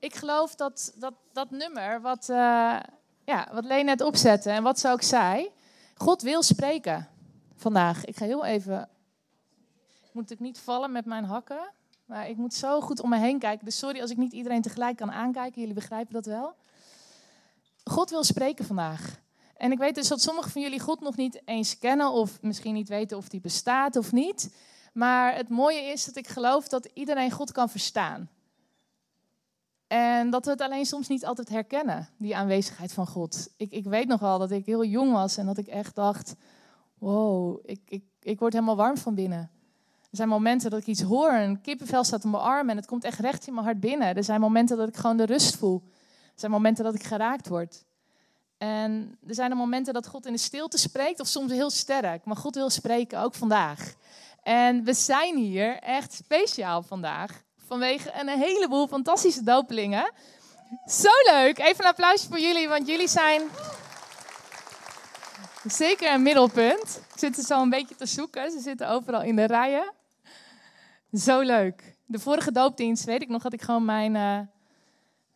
Ik geloof dat dat, dat nummer, wat, uh, ja, wat net opzette en wat ze ook zei, God wil spreken vandaag. Ik ga heel even. Ik moet natuurlijk niet vallen met mijn hakken. Maar ik moet zo goed om me heen kijken. Dus sorry als ik niet iedereen tegelijk kan aankijken. Jullie begrijpen dat wel. God wil spreken vandaag. En ik weet dus dat sommigen van jullie God nog niet eens kennen. Of misschien niet weten of die bestaat of niet. Maar het mooie is dat ik geloof dat iedereen God kan verstaan. En dat we het alleen soms niet altijd herkennen, die aanwezigheid van God. Ik, ik weet nog wel dat ik heel jong was en dat ik echt dacht: wow, ik, ik, ik word helemaal warm van binnen. Er zijn momenten dat ik iets hoor, een kippenvel staat op mijn arm en het komt echt recht in mijn hart binnen. Er zijn momenten dat ik gewoon de rust voel. Er zijn momenten dat ik geraakt word. En er zijn momenten dat God in de stilte spreekt, of soms heel sterk. Maar God wil spreken, ook vandaag. En we zijn hier echt speciaal vandaag vanwege een heleboel fantastische dopelingen. Zo leuk. Even een applausje voor jullie, want jullie zijn zeker een middelpunt. Ik zit er zo een beetje te zoeken. Ze zitten overal in de rijen. Zo leuk. De vorige doopdienst weet ik nog dat ik gewoon mijn uh,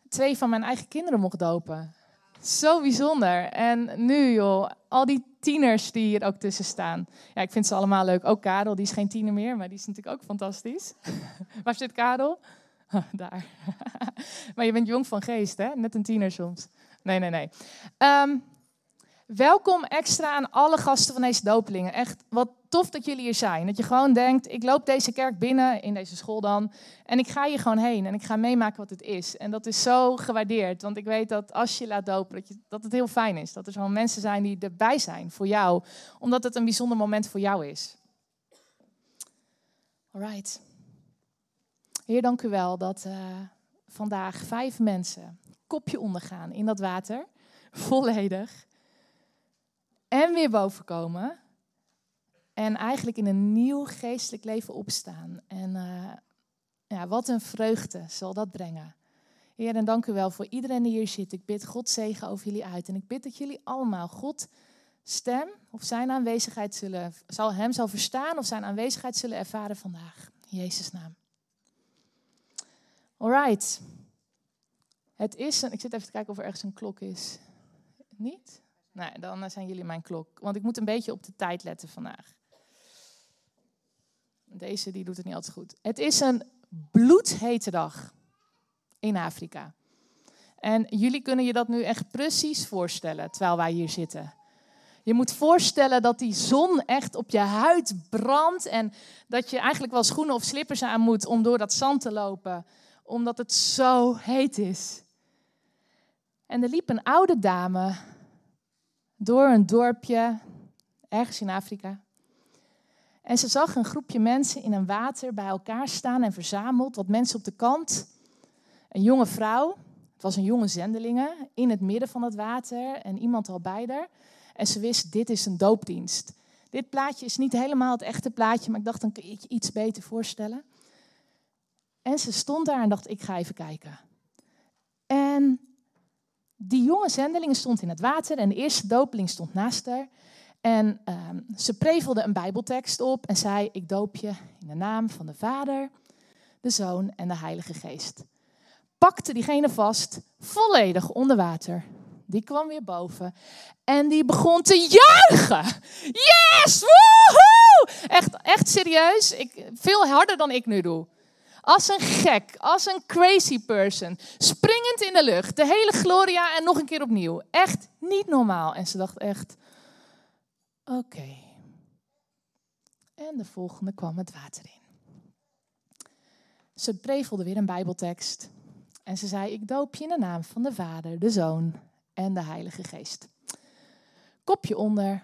twee van mijn eigen kinderen mocht dopen. Zo bijzonder. En nu joh, al die tieners die hier ook tussen staan. Ja, ik vind ze allemaal leuk. Ook Karel, die is geen tiener meer, maar die is natuurlijk ook fantastisch. Waar zit Karel? daar. maar je bent jong van geest, hè? Net een tiener soms. Nee, nee, nee. Um, Welkom extra aan alle gasten van deze dopelingen. Echt wat tof dat jullie hier zijn. Dat je gewoon denkt, ik loop deze kerk binnen, in deze school dan, en ik ga hier gewoon heen en ik ga meemaken wat het is. En dat is zo gewaardeerd, want ik weet dat als je laat dopen, dat, het heel fijn is. Dat er gewoon mensen zijn die erbij zijn voor jou, omdat het een bijzonder moment voor jou is. Alright. Heer, dank u wel dat uh, vandaag vijf mensen kopje ondergaan in dat water, volledig en weer bovenkomen. En eigenlijk in een nieuw geestelijk leven opstaan. En uh, ja, wat een vreugde zal dat brengen. Heer, en dank u wel voor iedereen die hier zit. Ik bid God zegen over jullie uit. En ik bid dat jullie allemaal God stem of zijn aanwezigheid zullen, zal hem zal verstaan of zijn aanwezigheid zullen ervaren vandaag. In Jezus' naam. Alright. Het is een, ik zit even te kijken of er ergens een klok is. Niet? Nou, dan zijn jullie mijn klok. Want ik moet een beetje op de tijd letten vandaag. Deze die doet het niet altijd goed. Het is een bloedhete dag in Afrika. En jullie kunnen je dat nu echt precies voorstellen terwijl wij hier zitten. Je moet voorstellen dat die zon echt op je huid brandt en dat je eigenlijk wel schoenen of slippers aan moet om door dat zand te lopen, omdat het zo heet is. En er liep een oude dame door een dorpje ergens in Afrika. En ze zag een groepje mensen in een water bij elkaar staan en verzameld. Wat mensen op de kant. Een jonge vrouw, het was een jonge zendelinge, in het midden van het water en iemand al bij. En ze wist, dit is een doopdienst. Dit plaatje is niet helemaal het echte plaatje, maar ik dacht, dan kun je iets beter voorstellen. En ze stond daar en dacht, ik ga even kijken. En die jonge zendeling stond in het water en de eerste dopeling stond naast haar. En ehm, ze prevelde een bijbeltekst op en zei, ik doop je in de naam van de Vader, de Zoon en de Heilige Geest. Pakte diegene vast, volledig onder water. Die kwam weer boven en die begon te juichen. Yes! Woehoe! Echt, echt serieus, ik, veel harder dan ik nu doe. Als een gek, als een crazy person. Springend in de lucht. De hele Gloria en nog een keer opnieuw. Echt niet normaal. En ze dacht echt, oké. En de volgende kwam het water in. Ze prevelde weer een bijbeltekst. En ze zei, ik doop je in de naam van de Vader, de Zoon en de Heilige Geest. Kopje onder,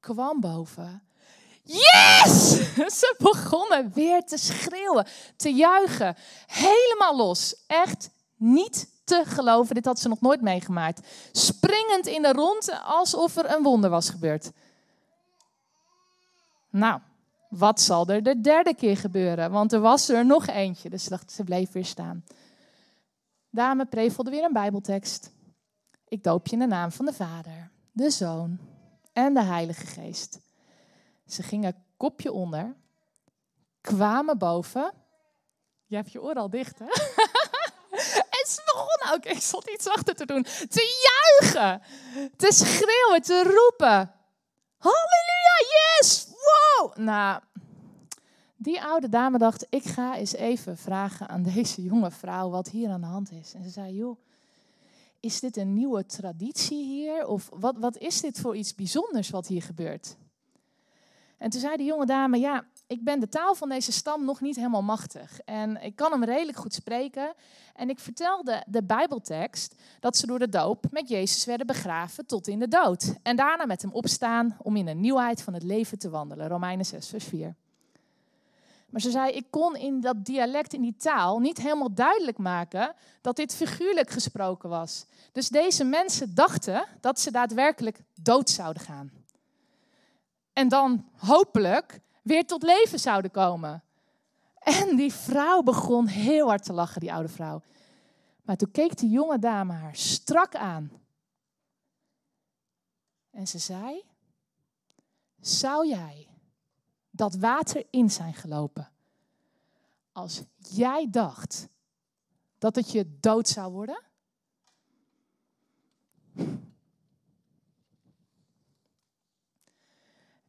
kwam boven Yes! Ze begonnen weer te schreeuwen, te juichen. Helemaal los. Echt niet te geloven. Dit had ze nog nooit meegemaakt. Springend in de rond alsof er een wonder was gebeurd. Nou, wat zal er de derde keer gebeuren? Want er was er nog eentje. Dus ze dacht, ze bleef weer staan. Dame prevelde weer een Bijbeltekst. Ik doop je in de naam van de Vader, de Zoon en de Heilige Geest. Ze gingen kopje onder, kwamen boven. Je hebt je oor al dicht, hè? en Oké, ik stond iets achter te doen. Te juichen, te schreeuwen, te roepen. Halleluja, yes, wow. Nou, die oude dame dacht, ik ga eens even vragen aan deze jonge vrouw wat hier aan de hand is. En ze zei, joh, is dit een nieuwe traditie hier? Of wat, wat is dit voor iets bijzonders wat hier gebeurt? En toen zei de jonge dame, ja, ik ben de taal van deze stam nog niet helemaal machtig. En ik kan hem redelijk goed spreken. En ik vertelde de Bijbeltekst dat ze door de doop met Jezus werden begraven tot in de dood. En daarna met hem opstaan om in de nieuwheid van het leven te wandelen. Romeinen 6, vers 4. Maar ze zei, ik kon in dat dialect, in die taal, niet helemaal duidelijk maken dat dit figuurlijk gesproken was. Dus deze mensen dachten dat ze daadwerkelijk dood zouden gaan. En dan hopelijk weer tot leven zouden komen. En die vrouw begon heel hard te lachen, die oude vrouw. Maar toen keek die jonge dame haar strak aan. En ze zei: Zou jij dat water in zijn gelopen als jij dacht dat het je dood zou worden?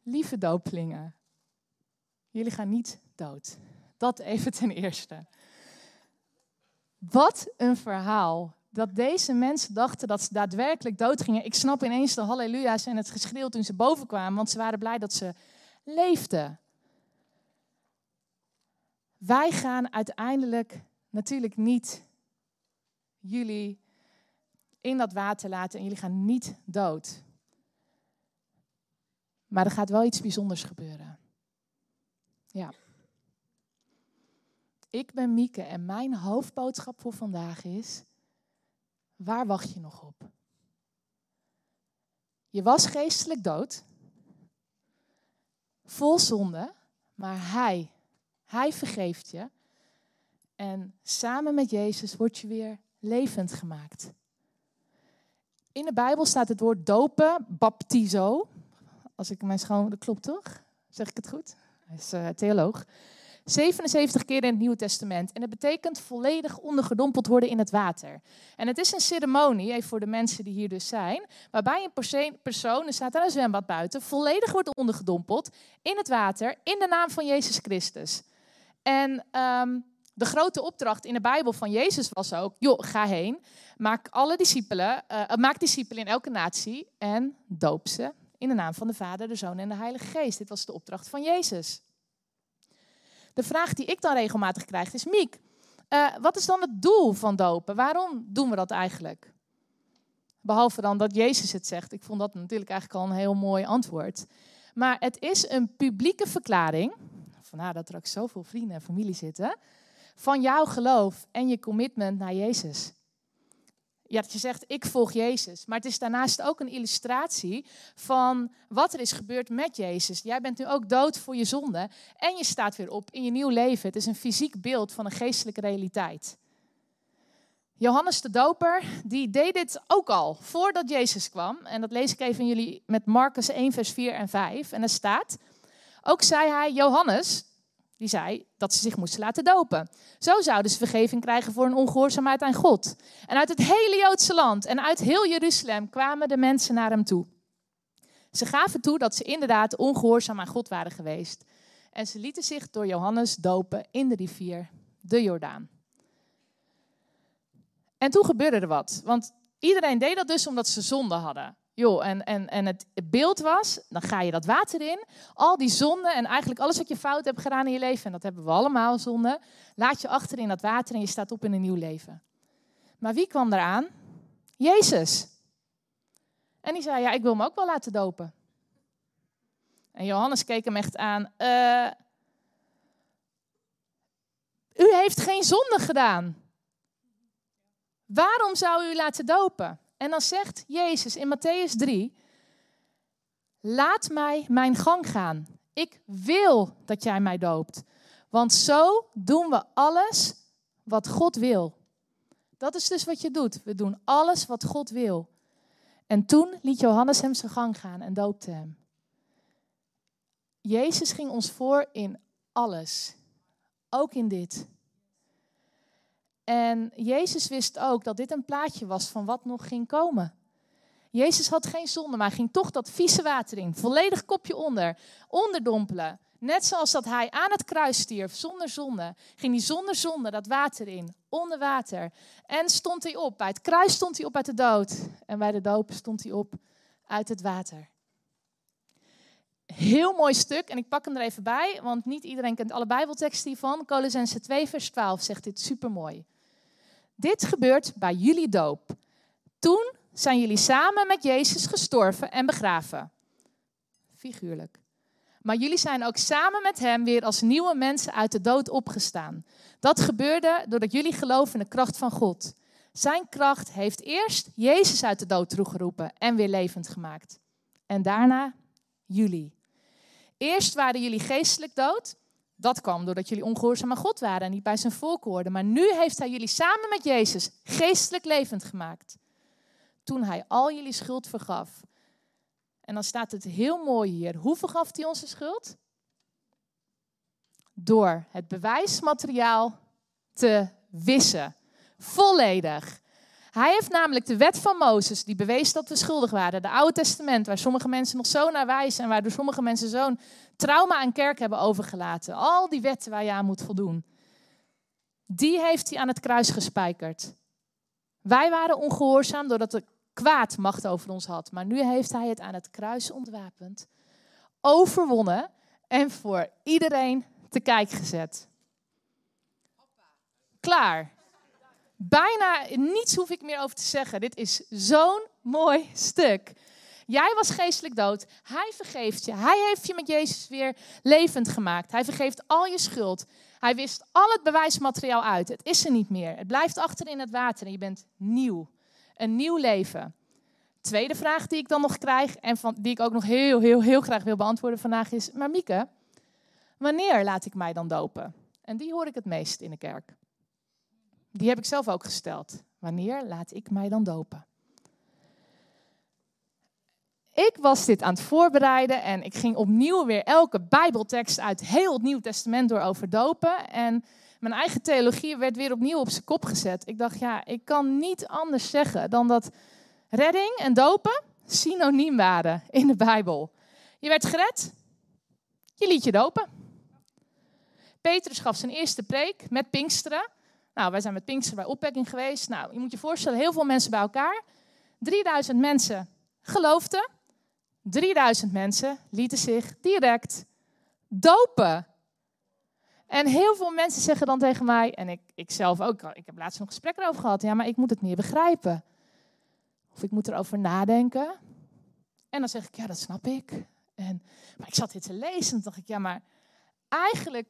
Lieve dooplingen, jullie gaan niet dood. Dat even ten eerste. Wat een verhaal. Dat deze mensen dachten dat ze daadwerkelijk dood gingen. Ik snap ineens de halleluja's en het geschreeuw toen ze boven kwamen, want ze waren blij dat ze leefden. Wij gaan uiteindelijk natuurlijk niet jullie in dat water laten en jullie gaan niet dood. Maar er gaat wel iets bijzonders gebeuren. Ja. Ik ben Mieke en mijn hoofdboodschap voor vandaag is: waar wacht je nog op? Je was geestelijk dood, vol zonde, maar Hij, Hij vergeeft je. En samen met Jezus word je weer levend gemaakt. In de Bijbel staat het woord dopen, baptizo. Als ik mijn schoon, dat klopt toch? Zeg ik het goed? Hij is uh, theoloog. 77 keer in het Nieuwe Testament. En dat betekent volledig ondergedompeld worden in het water. En het is een ceremonie, even voor de mensen die hier dus zijn, waarbij een persoon, er staat aan een zwembad buiten, volledig wordt ondergedompeld in het water in de naam van Jezus Christus. En um, de grote opdracht in de Bijbel van Jezus was ook, joh, ga heen, maak alle discipelen, uh, maak discipelen in elke natie en doop ze in de naam van de Vader, de Zoon en de Heilige Geest. Dit was de opdracht van Jezus. De vraag die ik dan regelmatig krijg is, Miek, uh, wat is dan het doel van dopen? Waarom doen we dat eigenlijk? Behalve dan dat Jezus het zegt. Ik vond dat natuurlijk eigenlijk al een heel mooi antwoord. Maar het is een publieke verklaring, vandaar dat er ook zoveel vrienden en familie zitten, van jouw geloof en je commitment naar Jezus ja, dat je zegt, ik volg Jezus. Maar het is daarnaast ook een illustratie van wat er is gebeurd met Jezus. Jij bent nu ook dood voor je zonde en je staat weer op in je nieuw leven. Het is een fysiek beeld van een geestelijke realiteit. Johannes de Doper, die deed dit ook al voordat Jezus kwam. En dat lees ik even jullie met Marcus 1, vers 4 en 5. En er staat, ook zei hij, Johannes, die zei dat ze zich moesten laten dopen. Zo zouden ze vergeving krijgen voor een ongehoorzaamheid aan God. En uit het hele Joodse land en uit heel Jeruzalem kwamen de mensen naar hem toe. Ze gaven toe dat ze inderdaad ongehoorzaam aan God waren geweest. En ze lieten zich door Johannes dopen in de rivier, de Jordaan. En toen gebeurde er wat. Want iedereen deed dat dus omdat ze zonde hadden. Joh, en, en, en het beeld was, dan ga je dat water in. Al die zonden en eigenlijk alles wat je fout hebt gedaan in je leven, en dat hebben we allemaal zonde, laat je achter in dat water en je staat op in een nieuw leven. Maar wie kwam eraan? Jezus. En die zei, ja, ik wil me ook wel laten dopen. En Johannes keek hem echt aan. Uh, u heeft geen zonde gedaan. Waarom zou u laten dopen? En dan zegt Jezus in Matthäus 3, laat mij mijn gang gaan. Ik wil dat jij mij doopt. Want zo doen we alles wat God wil. Dat is dus wat je doet. We doen alles wat God wil. En toen liet Johannes hem zijn gang gaan en doopte hem. Jezus ging ons voor in alles. Ook in dit. En Jezus wist ook dat dit een plaatje was van wat nog ging komen. Jezus had geen zonde, maar ging toch dat vieze water in. Volledig kopje onder, onderdompelen. Net zoals dat hij aan het kruis stierf, zonder zonde, ging hij zonder zonde dat water in, onder water. En stond hij op. Bij het kruis stond hij op uit de dood. En bij de doop stond hij op uit het water. Heel mooi stuk, en ik pak hem er even bij, want niet iedereen kent alle Bijbelteksten hiervan. Colossense 2, vers 12 zegt dit supermooi. Dit gebeurt bij jullie doop. Toen zijn jullie samen met Jezus gestorven en begraven. Figuurlijk. Maar jullie zijn ook samen met Hem weer als nieuwe mensen uit de dood opgestaan. Dat gebeurde doordat jullie geloven in de kracht van God. Zijn kracht heeft eerst Jezus uit de dood teruggeroepen en weer levend gemaakt. En daarna jullie. Eerst waren jullie geestelijk dood. Dat kwam doordat jullie ongehoorzaam aan God waren en niet bij zijn volk hoorden. Maar nu heeft hij jullie samen met Jezus geestelijk levend gemaakt. Toen hij al jullie schuld vergaf. En dan staat het heel mooi hier. Hoe vergaf hij onze schuld? Door het bewijsmateriaal te wissen. Volledig. Hij heeft namelijk de wet van Mozes, die bewees dat we schuldig waren. De Oude Testament, waar sommige mensen nog zo naar wijzen en waardoor sommige mensen zo'n trauma aan kerk hebben overgelaten. Al die wetten waar je aan moet voldoen. Die heeft hij aan het kruis gespijkerd. Wij waren ongehoorzaam doordat de kwaad macht over ons had. Maar nu heeft hij het aan het kruis ontwapend, overwonnen en voor iedereen te kijk gezet. Klaar. Bijna niets hoef ik meer over te zeggen. Dit is zo'n mooi stuk. Jij was geestelijk dood. Hij vergeeft je. Hij heeft je met Jezus weer levend gemaakt. Hij vergeeft al je schuld. Hij wist al het bewijsmateriaal uit. Het is er niet meer. Het blijft achter in het water en je bent nieuw. Een nieuw leven. Tweede vraag die ik dan nog krijg en van, die ik ook nog heel, heel, heel graag wil beantwoorden vandaag is: Maar Mieke, wanneer laat ik mij dan dopen? En die hoor ik het meest in de kerk. Die heb ik zelf ook gesteld. Wanneer laat ik mij dan dopen? Ik was dit aan het voorbereiden en ik ging opnieuw weer elke Bijbeltekst uit heel het Nieuw Testament door over dopen. En mijn eigen theologie werd weer opnieuw op zijn kop gezet. Ik dacht, ja, ik kan niet anders zeggen dan dat redding en dopen synoniem waren in de Bijbel. Je werd gered, je liet je dopen. Petrus gaf zijn eerste preek met Pinksteren. Nou, wij zijn met Pinksteren bij opwekking geweest. Nou, je moet je voorstellen, heel veel mensen bij elkaar. 3000 mensen geloofden. 3000 mensen lieten zich direct dopen. En heel veel mensen zeggen dan tegen mij, en ik, ik zelf ook, ik heb laatst nog een gesprek erover gehad, ja, maar ik moet het meer begrijpen. Of ik moet erover nadenken. En dan zeg ik, ja, dat snap ik. En, maar ik zat dit te lezen en dacht ik, ja, maar eigenlijk,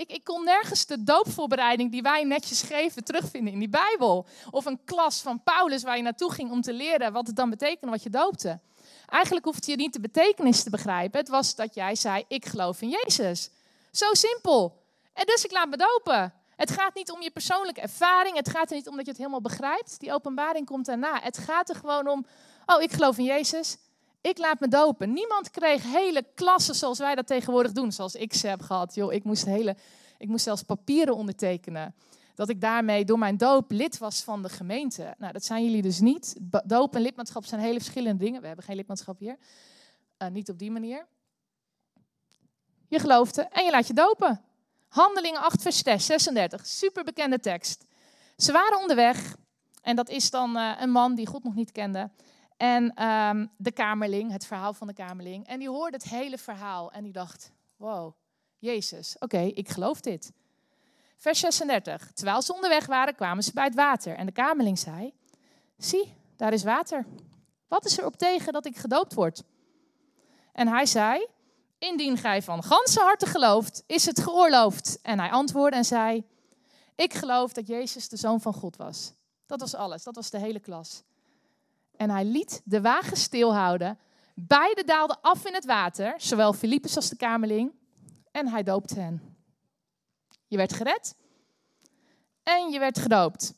ik, ik kon nergens de doopvoorbereiding die wij netjes geven terugvinden in die Bijbel. Of een klas van Paulus waar je naartoe ging om te leren wat het dan betekende wat je doopte. Eigenlijk hoefde je niet de betekenis te begrijpen. Het was dat jij zei, ik geloof in Jezus. Zo simpel. En dus ik laat me dopen. Het gaat niet om je persoonlijke ervaring. Het gaat er niet om dat je het helemaal begrijpt. Die openbaring komt daarna. Het gaat er gewoon om, oh, ik geloof in Jezus. Ik laat me dopen. Niemand kreeg hele klassen zoals wij dat tegenwoordig doen. Zoals ik ze heb gehad. Joh, ik moest, hele, ik moest zelfs papieren ondertekenen. Dat ik daarmee door mijn doop lid was van de gemeente. Nou, dat zijn jullie dus niet. Doop en lidmaatschap zijn hele verschillende dingen. We hebben geen lidmaatschap hier. Uh, niet op die manier. Je geloofde en je laat je dopen. Handelingen 8, vers 36, super bekende tekst. Ze waren onderweg en dat is dan uh, een man die God nog niet kende. En um, de kamerling, het verhaal van de kamerling. En die hoorde het hele verhaal en die dacht, wow, Jezus, oké, ik geloof dit. Vers 36, terwijl ze onderweg waren, kwamen ze bij het water. En de kamerling zei, zie, daar is water. Wat is er op tegen dat ik gedoopt word? En hij zei, Indien gij van ganse harte gelooft, is het geoorloofd. En hij antwoordde en zei: Ik geloof dat Jezus de zoon van God was. Dat was alles, dat was de hele klas. En hij liet de wagen stilhouden. Beiden daalden af in het water, zowel Filippus als de kamerling. En hij doopte hen. Je werd gered en je werd gedoopt.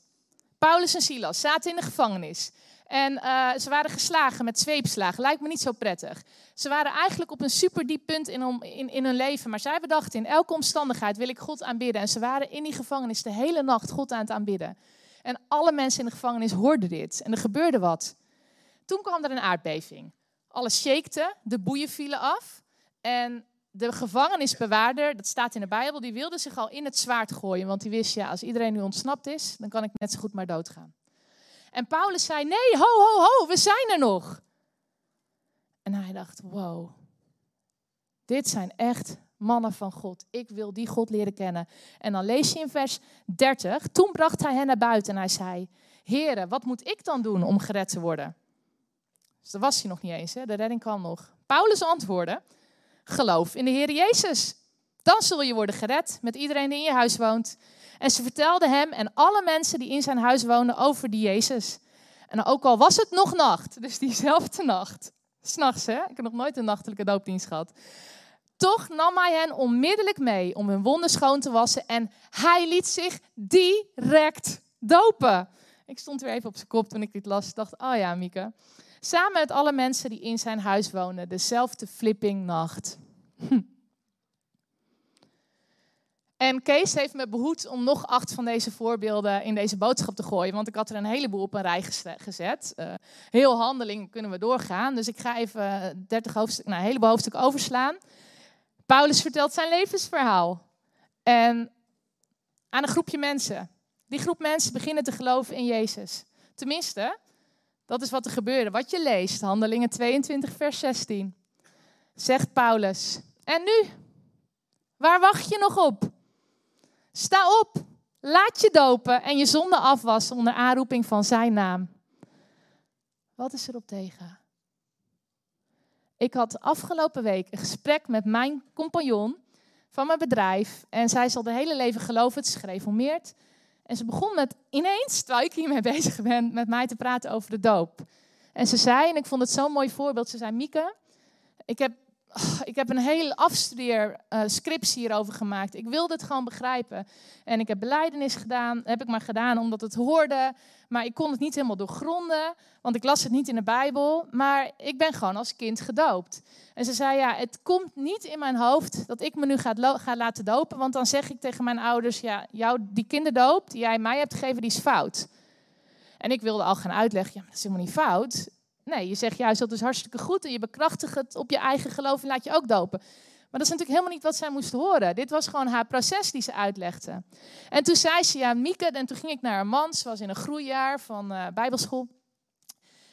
Paulus en Silas zaten in de gevangenis. En uh, ze waren geslagen met zweepslagen. Lijkt me niet zo prettig. Ze waren eigenlijk op een super diep punt in, in, in hun leven. Maar zij bedachten, in elke omstandigheid wil ik God aanbidden. En ze waren in die gevangenis de hele nacht God aan het aanbidden. En alle mensen in de gevangenis hoorden dit. En er gebeurde wat. Toen kwam er een aardbeving. Alles shakte, de boeien vielen af. En de gevangenisbewaarder, dat staat in de Bijbel, die wilde zich al in het zwaard gooien. Want die wist, ja, als iedereen nu ontsnapt is, dan kan ik net zo goed maar doodgaan. En Paulus zei, nee, ho, ho, ho, we zijn er nog. En hij dacht, wow, dit zijn echt mannen van God. Ik wil die God leren kennen. En dan lees je in vers 30, toen bracht hij hen naar buiten en hij zei, heren, wat moet ik dan doen om gered te worden? Dus dat was hij nog niet eens, hè? de redding kwam nog. Paulus antwoordde, geloof in de Heer Jezus. Dan zul je worden gered met iedereen die in je huis woont. En ze vertelde hem en alle mensen die in zijn huis wonen over die Jezus. En ook al was het nog nacht, dus diezelfde nacht, s'nachts hè, ik heb nog nooit een nachtelijke doopdienst gehad. Toch nam hij hen onmiddellijk mee om hun wonden schoon te wassen en hij liet zich direct dopen. Ik stond weer even op zijn kop toen ik dit las. Dacht, oh ja, Mieke. Samen met alle mensen die in zijn huis wonen, dezelfde flipping nacht. En Kees heeft me behoed om nog acht van deze voorbeelden in deze boodschap te gooien. Want ik had er een heleboel op een rij gezet. Uh, heel handeling kunnen we doorgaan. Dus ik ga even 30 hoofdstuk, nou, een heleboel hoofdstuk overslaan. Paulus vertelt zijn levensverhaal. En aan een groepje mensen. Die groep mensen beginnen te geloven in Jezus. Tenminste, dat is wat er gebeurde. Wat je leest, Handelingen 22, vers 16. Zegt Paulus. En nu? Waar wacht je nog op? Sta op, laat je dopen en je zonde afwassen onder aanroeping van zijn naam. Wat is erop tegen? Ik had afgelopen week een gesprek met mijn compagnon van mijn bedrijf. En zij zal de hele leven geloven, het is gereformeerd. En ze begon met ineens, terwijl ik hiermee bezig ben, met mij te praten over de doop. En ze zei, en ik vond het zo'n mooi voorbeeld, ze zei, Mieke, ik heb ik heb een heel afstudeer uh, scriptie hierover gemaakt. Ik wilde het gewoon begrijpen. En ik heb beleidenis gedaan, heb ik maar gedaan omdat het hoorde. Maar ik kon het niet helemaal doorgronden, want ik las het niet in de Bijbel. Maar ik ben gewoon als kind gedoopt. En ze zei, ja, het komt niet in mijn hoofd dat ik me nu ga, ga laten dopen. Want dan zeg ik tegen mijn ouders, ja, jou, die kinderdoop die jij mij hebt gegeven, die is fout. En ik wilde al gaan uitleggen, ja, dat is helemaal niet fout. Nee, je zegt juist dat is hartstikke goed en je bekrachtigt het op je eigen geloof en laat je ook dopen. Maar dat is natuurlijk helemaal niet wat zij moest horen. Dit was gewoon haar proces die ze uitlegde. En toen zei ze, ja, Mieke, en toen ging ik naar haar man. Ze was in een groeijaar van uh, bijbelschool.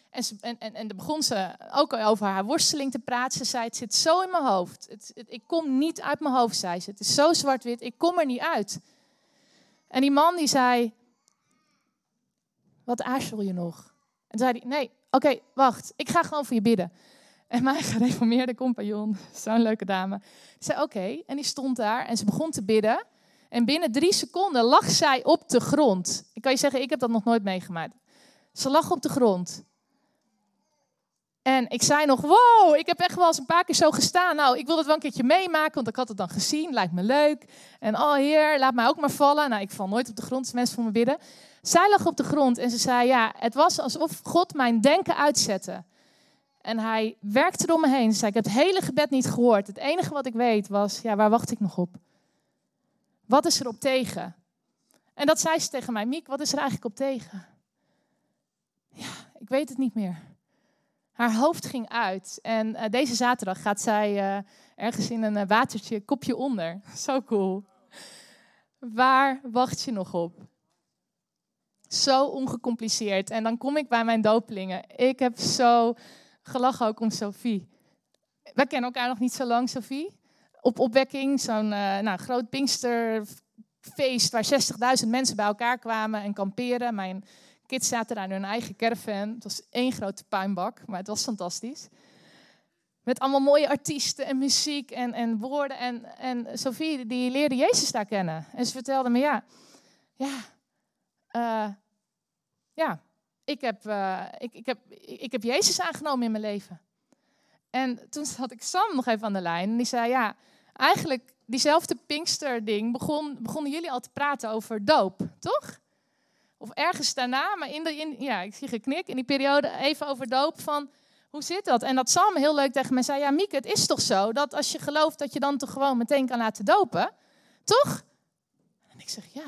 En, en, en, en dan begon ze ook over haar worsteling te praten. Ze zei, het zit zo in mijn hoofd. Het, ik kom niet uit mijn hoofd, zei ze. Het is zo zwart-wit, ik kom er niet uit. En die man die zei, wat aarzel je nog? En zei hij, nee, Oké, wacht, ik ga gewoon voor je bidden. En mijn gereformeerde compagnon, zo'n leuke dame, zei oké. En die stond daar en ze begon te bidden. En binnen drie seconden lag zij op de grond. Ik kan je zeggen, ik heb dat nog nooit meegemaakt. Ze lag op de grond. En ik zei nog, wow, ik heb echt wel eens een paar keer zo gestaan. Nou, ik wil het wel een keertje meemaken, want ik had het dan gezien. Lijkt me leuk. En oh heer, laat mij ook maar vallen. Nou, ik val nooit op de grond als mensen voor me bidden. Zij lag op de grond en ze zei, ja, het was alsof God mijn denken uitzette. En hij werkte door me heen. Ze zei, ik heb het hele gebed niet gehoord. Het enige wat ik weet was, ja, waar wacht ik nog op? Wat is er op tegen? En dat zei ze tegen mij, Miek, wat is er eigenlijk op tegen? Ja, ik weet het niet meer. Haar hoofd ging uit. En uh, deze zaterdag gaat zij uh, ergens in een uh, watertje, kopje onder. Zo cool. Waar wacht je nog op? Zo ongecompliceerd. En dan kom ik bij mijn dopelingen. Ik heb zo gelachen ook om Sophie. We kennen elkaar nog niet zo lang, Sophie. Op opwekking, zo'n uh, nou, groot Pinksterfeest waar 60.000 mensen bij elkaar kwamen en kamperen. Mijn kids zaten daar in hun eigen caravan. Het was één grote puinbak, maar het was fantastisch. Met allemaal mooie artiesten en muziek en, en woorden. En, en Sophie die leerde Jezus daar kennen. En ze vertelde me, ja, ja, uh, ja, ik heb, uh, ik, ik, heb, ik heb Jezus aangenomen in mijn leven. En toen had ik Sam nog even aan de lijn. En die zei, ja, eigenlijk diezelfde Pinkster-ding begon, begonnen jullie al te praten over doop, toch? Of ergens daarna, maar in de, in, ja, ik zie geknik in die periode even over doop van hoe zit dat? En dat Sam heel leuk tegen mij zei, ja Mieke, het is toch zo dat als je gelooft dat je dan toch gewoon meteen kan laten dopen? Toch? En ik zeg, ja,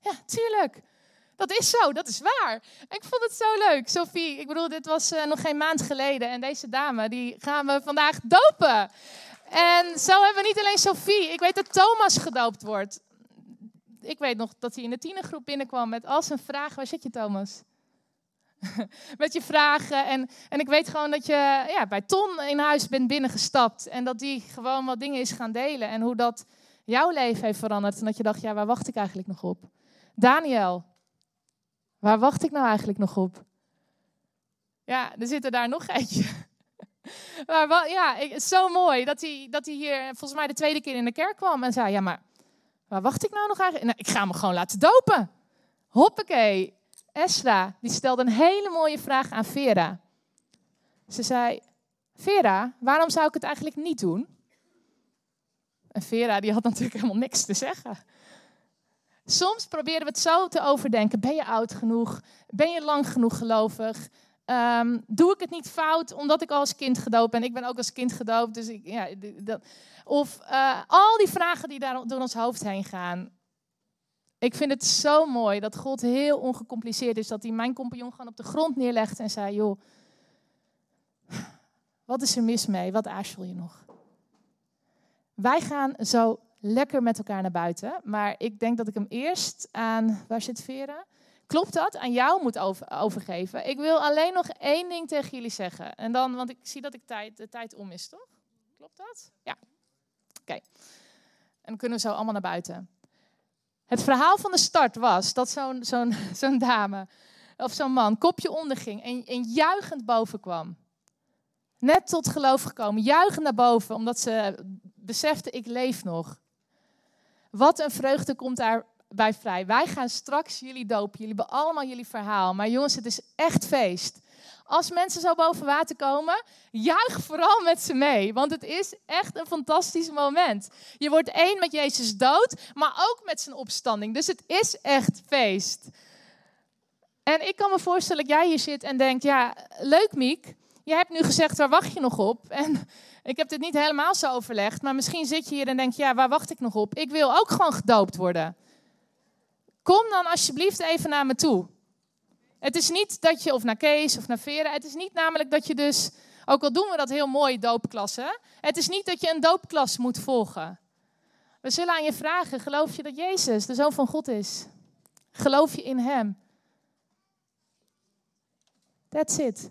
ja, tuurlijk. Dat is zo, dat is waar. Ik vond het zo leuk. Sophie, ik bedoel, dit was uh, nog geen maand geleden. En deze dame, die gaan we vandaag dopen. En zo hebben we niet alleen Sophie. Ik weet dat Thomas gedoopt wordt. Ik weet nog dat hij in de tienergroep binnenkwam met als een vraag. Waar zit je, Thomas? met je vragen. En, en ik weet gewoon dat je ja, bij Ton in huis bent binnengestapt. En dat die gewoon wat dingen is gaan delen. En hoe dat jouw leven heeft veranderd. En dat je dacht, ja, waar wacht ik eigenlijk nog op? Daniel, waar wacht ik nou eigenlijk nog op? Ja, er zit er daar nog eentje. Maar ja, is zo mooi dat hij, dat hij hier volgens mij de tweede keer in de kerk kwam en zei: Ja, maar waar wacht ik nou nog eigenlijk? Nou, ik ga me gewoon laten dopen. Hoppakee. Esra, die stelde een hele mooie vraag aan Vera. Ze zei: Vera, waarom zou ik het eigenlijk niet doen? En Vera, die had natuurlijk helemaal niks te zeggen. Soms proberen we het zo te overdenken. Ben je oud genoeg? Ben je lang genoeg gelovig? Ehm, doe ik het niet fout omdat ik al als kind gedoopt ben? Ik ben ook als kind gedoopt. Dus ik, ja, of uh, al die vragen die daar door ons hoofd heen gaan. Ik vind het zo mooi dat God heel ongecompliceerd is. Dat hij mijn compagnon gewoon op de grond neerlegt en zei: Joh, wat is er mis mee? Wat aarzel je nog? Wij gaan zo lekker met elkaar naar buiten. Maar ik denk dat ik hem eerst aan. Waar zit Vera? Klopt dat? Aan jou moet over, overgeven. Ik wil alleen nog één ding tegen jullie zeggen. En dan, want ik zie dat ik tijd, de tijd om is, toch? Klopt dat? Ja. Oké. En dan kunnen we zo allemaal naar buiten. Het verhaal van de start was dat zo'n dame of zo'n man kopje onderging en, en juichend boven kwam. Net tot geloof gekomen, juichend naar boven, omdat ze besefte, ik leef nog. Wat een vreugde komt daar bij Vrij. Wij gaan straks jullie dopen. Jullie hebben allemaal jullie verhaal. Maar jongens, het is echt feest. Als mensen zo boven water komen, juich vooral met ze mee. Want het is echt een fantastisch moment. Je wordt één met Jezus dood, maar ook met zijn opstanding. Dus het is echt feest. En ik kan me voorstellen dat jij hier zit en denkt: ja, leuk Miek. Je hebt nu gezegd, waar wacht je nog op? En ik heb dit niet helemaal zo overlegd, maar misschien zit je hier en denk je, ja, waar wacht ik nog op? Ik wil ook gewoon gedoopt worden. Kom dan alsjeblieft even naar me toe. Het is niet dat je, of naar Kees of naar Vera, het is niet namelijk dat je dus, ook al doen we dat heel mooi, doopklassen, het is niet dat je een doopklas moet volgen. We zullen aan je vragen, geloof je dat Jezus de Zoon van God is? Geloof je in Hem? That's it.